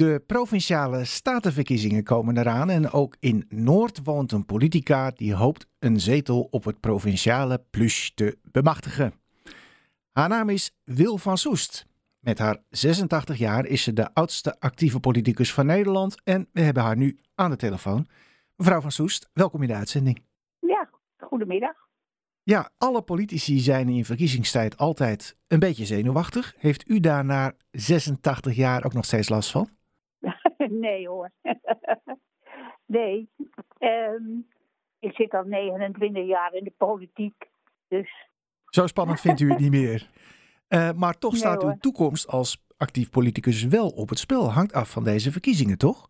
De provinciale statenverkiezingen komen eraan en ook in Noord woont een politica die hoopt een zetel op het provinciale plus te bemachtigen. Haar naam is Wil van Soest. Met haar 86 jaar is ze de oudste actieve politicus van Nederland en we hebben haar nu aan de telefoon. Mevrouw van Soest, welkom in de uitzending. Ja, goedemiddag. Ja, alle politici zijn in verkiezingstijd altijd een beetje zenuwachtig. Heeft u daar na 86 jaar ook nog steeds last van? nee hoor. nee. Ehm, ik zit al 29 jaar in de politiek. Dus. Zo spannend vindt u het niet meer. Uh, maar toch staat uw toekomst als actief politicus wel op het spel. Hangt af van deze verkiezingen, toch?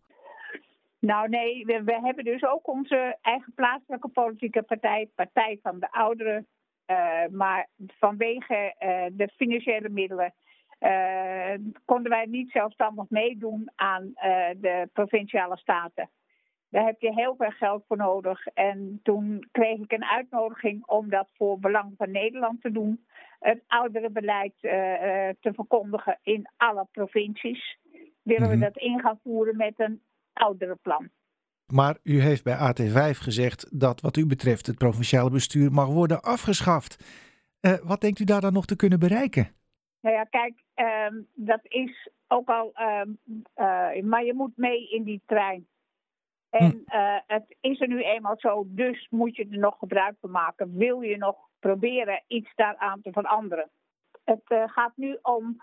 Nou nee, we, we hebben dus ook onze eigen plaatselijke politieke partij, Partij van de Ouderen. Uh, maar vanwege uh, de financiële middelen konden wij niet zelfstandig meedoen aan uh, de provinciale staten. Daar heb je heel veel geld voor nodig. En toen kreeg ik een uitnodiging om dat voor Belang van Nederland te doen. Het ouderenbeleid uh, te verkondigen in alle provincies. Willen we mhm. dat in gaan voeren met een ouderenplan. Maar u heeft bij AT5 gezegd dat wat u betreft het provinciale bestuur mag worden afgeschaft. wat denkt u daar dan nog te kunnen bereiken? Nou ja, kijk, um, dat is ook al. Um, uh, maar je moet mee in die trein. En uh, het is er nu eenmaal zo, dus moet je er nog gebruik van maken. Wil je nog proberen iets daaraan te veranderen? Het uh, gaat nu om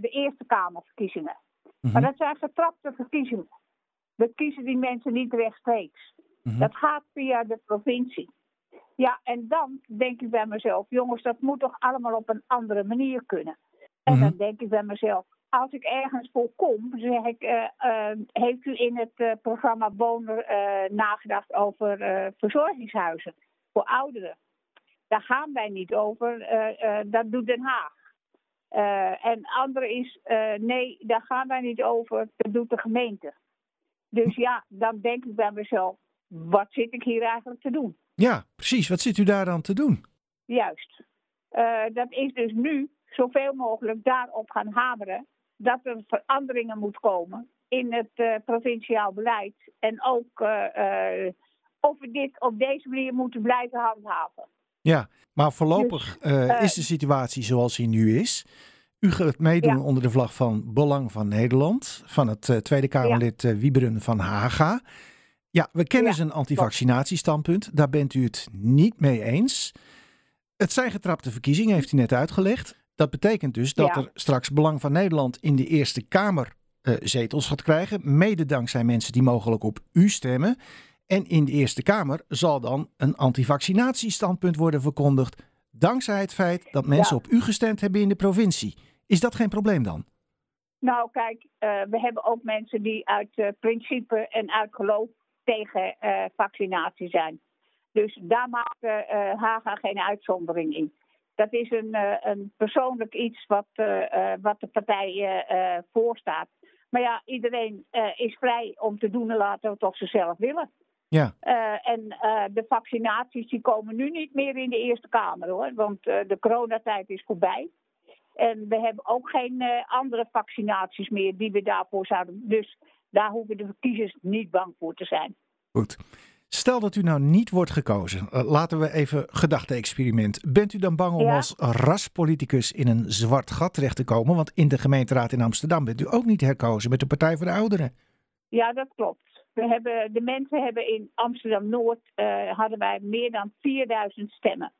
de Eerste Kamerverkiezingen. Mm-hmm. Maar dat zijn getrapte verkiezingen. We kiezen die mensen niet rechtstreeks. Mm-hmm. Dat gaat via de provincie. Ja, en dan denk ik bij mezelf, jongens, dat moet toch allemaal op een andere manier kunnen. En dan mhm. denk ik bij mezelf, als ik ergens voor kom, zeg ik, uh, uh, heeft u in het uh, programma Woner nagedacht over verzorgingshuizen voor ouderen? Daar gaan wij niet over, dat doet Den Haag. en andere is, nee, daar gaan wij niet over, dat doet de gemeente. Dus ja, dan denk ik bij mezelf, wat zit ik hier eigenlijk te doen? Ja, precies. Wat zit u daar dan te doen? Juist. dat is dus nu zoveel mogelijk daarop gaan hameren dat er veranderingen moet komen in het uh, provinciaal beleid. En ook uh, of we dit op deze manier moeten blijven handhaven. Ja, maar voorlopig dus, is de situatie zoals die nu is. U gaat meedoen ja. onder de vlag van Belang van Nederland, van het Tweede Kamerlid ja. Wieberen van Haga. Ja, we kennen ja. zijn antivaccinatiestandpunt. Daar bent u het niet mee eens. Het zijn getrapte verkiezingen, heeft u net uitgelegd. Dat betekent dus dat er straks Belang van Nederland in de Eerste Kamer uh, zetels gaat krijgen. Mede dankzij mensen die mogelijk op u stemmen. En in de Eerste Kamer zal dan een antivaccinatiestandpunt worden verkondigd. Dankzij het feit dat mensen op u gestemd hebben in de provincie. Is dat geen probleem dan? Nou, kijk, uh, we hebben ook mensen die uit uh, principe en uit geloof tegen vaccinatie zijn. Dus daar maakt Haga geen uitzondering in dat is een, uh, een persoonlijk iets wat, uh, wat de partij voorstaat. Maar ja, iedereen is vrij om te doen en laten wat ze zelf willen. Ja. en de vaccinaties die komen nu niet meer in de Eerste Kamer hoor, want de coronatijd is voorbij. En we hebben ook geen andere vaccinaties meer die we daarvoor zouden. Dus daar hoeven de kiezers niet bang voor te zijn. Goed. Stel dat u nou niet wordt gekozen. Uh, laten we even gedachte-experiment. Bent u dan bang om als raspoliticus in een zwart gat terecht te komen? Want in de gemeenteraad in Amsterdam bent u ook niet herkozen met de Partij voor de Ouderen. Ja, dat klopt. We hebben, de mensen hebben in Amsterdam-Noord uh, hadden wij meer dan 4000 stemmen.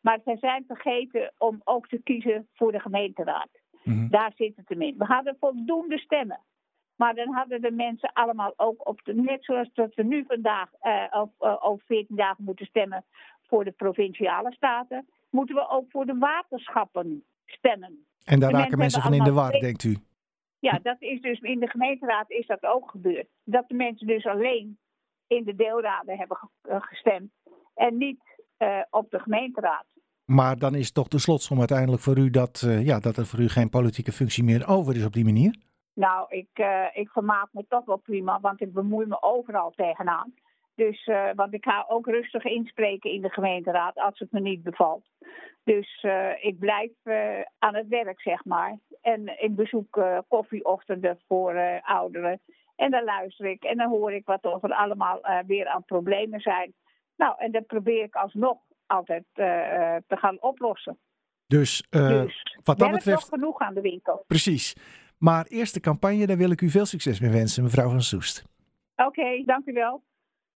Maar ze zijn vergeten om ook te kiezen voor de gemeenteraad. Mm -hmm. Daar zit het hem in. We hadden voldoende stemmen. Maar dan hadden de mensen allemaal ook op de, net zoals dat we nu vandaag uh, of, uh, over 14 dagen moeten stemmen voor de provinciale staten, moeten we ook voor de waterschappen stemmen. En daar raken mensen van in de war, denkt u? Ja, dat is dus in de gemeenteraad is dat ook gebeurd. Dat de mensen dus alleen in de deelraden hebben eh, gestemd en niet uh, op de gemeenteraad. Maar dan is toch de slotsom uiteindelijk voor u dat, uh, ja, dat er voor u geen politieke functie meer over is op die manier? Nou, ik, uh, ik vermaak me toch wel prima, want ik bemoei me overal tegenaan. Dus, uh, want ik ga ook rustig inspreken in de gemeenteraad als het me niet bevalt. Dus uh, ik blijf uh, aan het werk, zeg maar. En ik bezoek koffieochtenden voor ouderen. En dan luister ik en dan hoor ik wat er allemaal weer aan problemen zijn. Nou, en dat probeer ik alsnog altijd te gaan oplossen. Dus, dus wat dat betreft. genoeg aan de winkel. Precies. Maar eerste campagne, daar wil ik u veel succes mee wensen, mevrouw van Soest. Oké, dank u wel.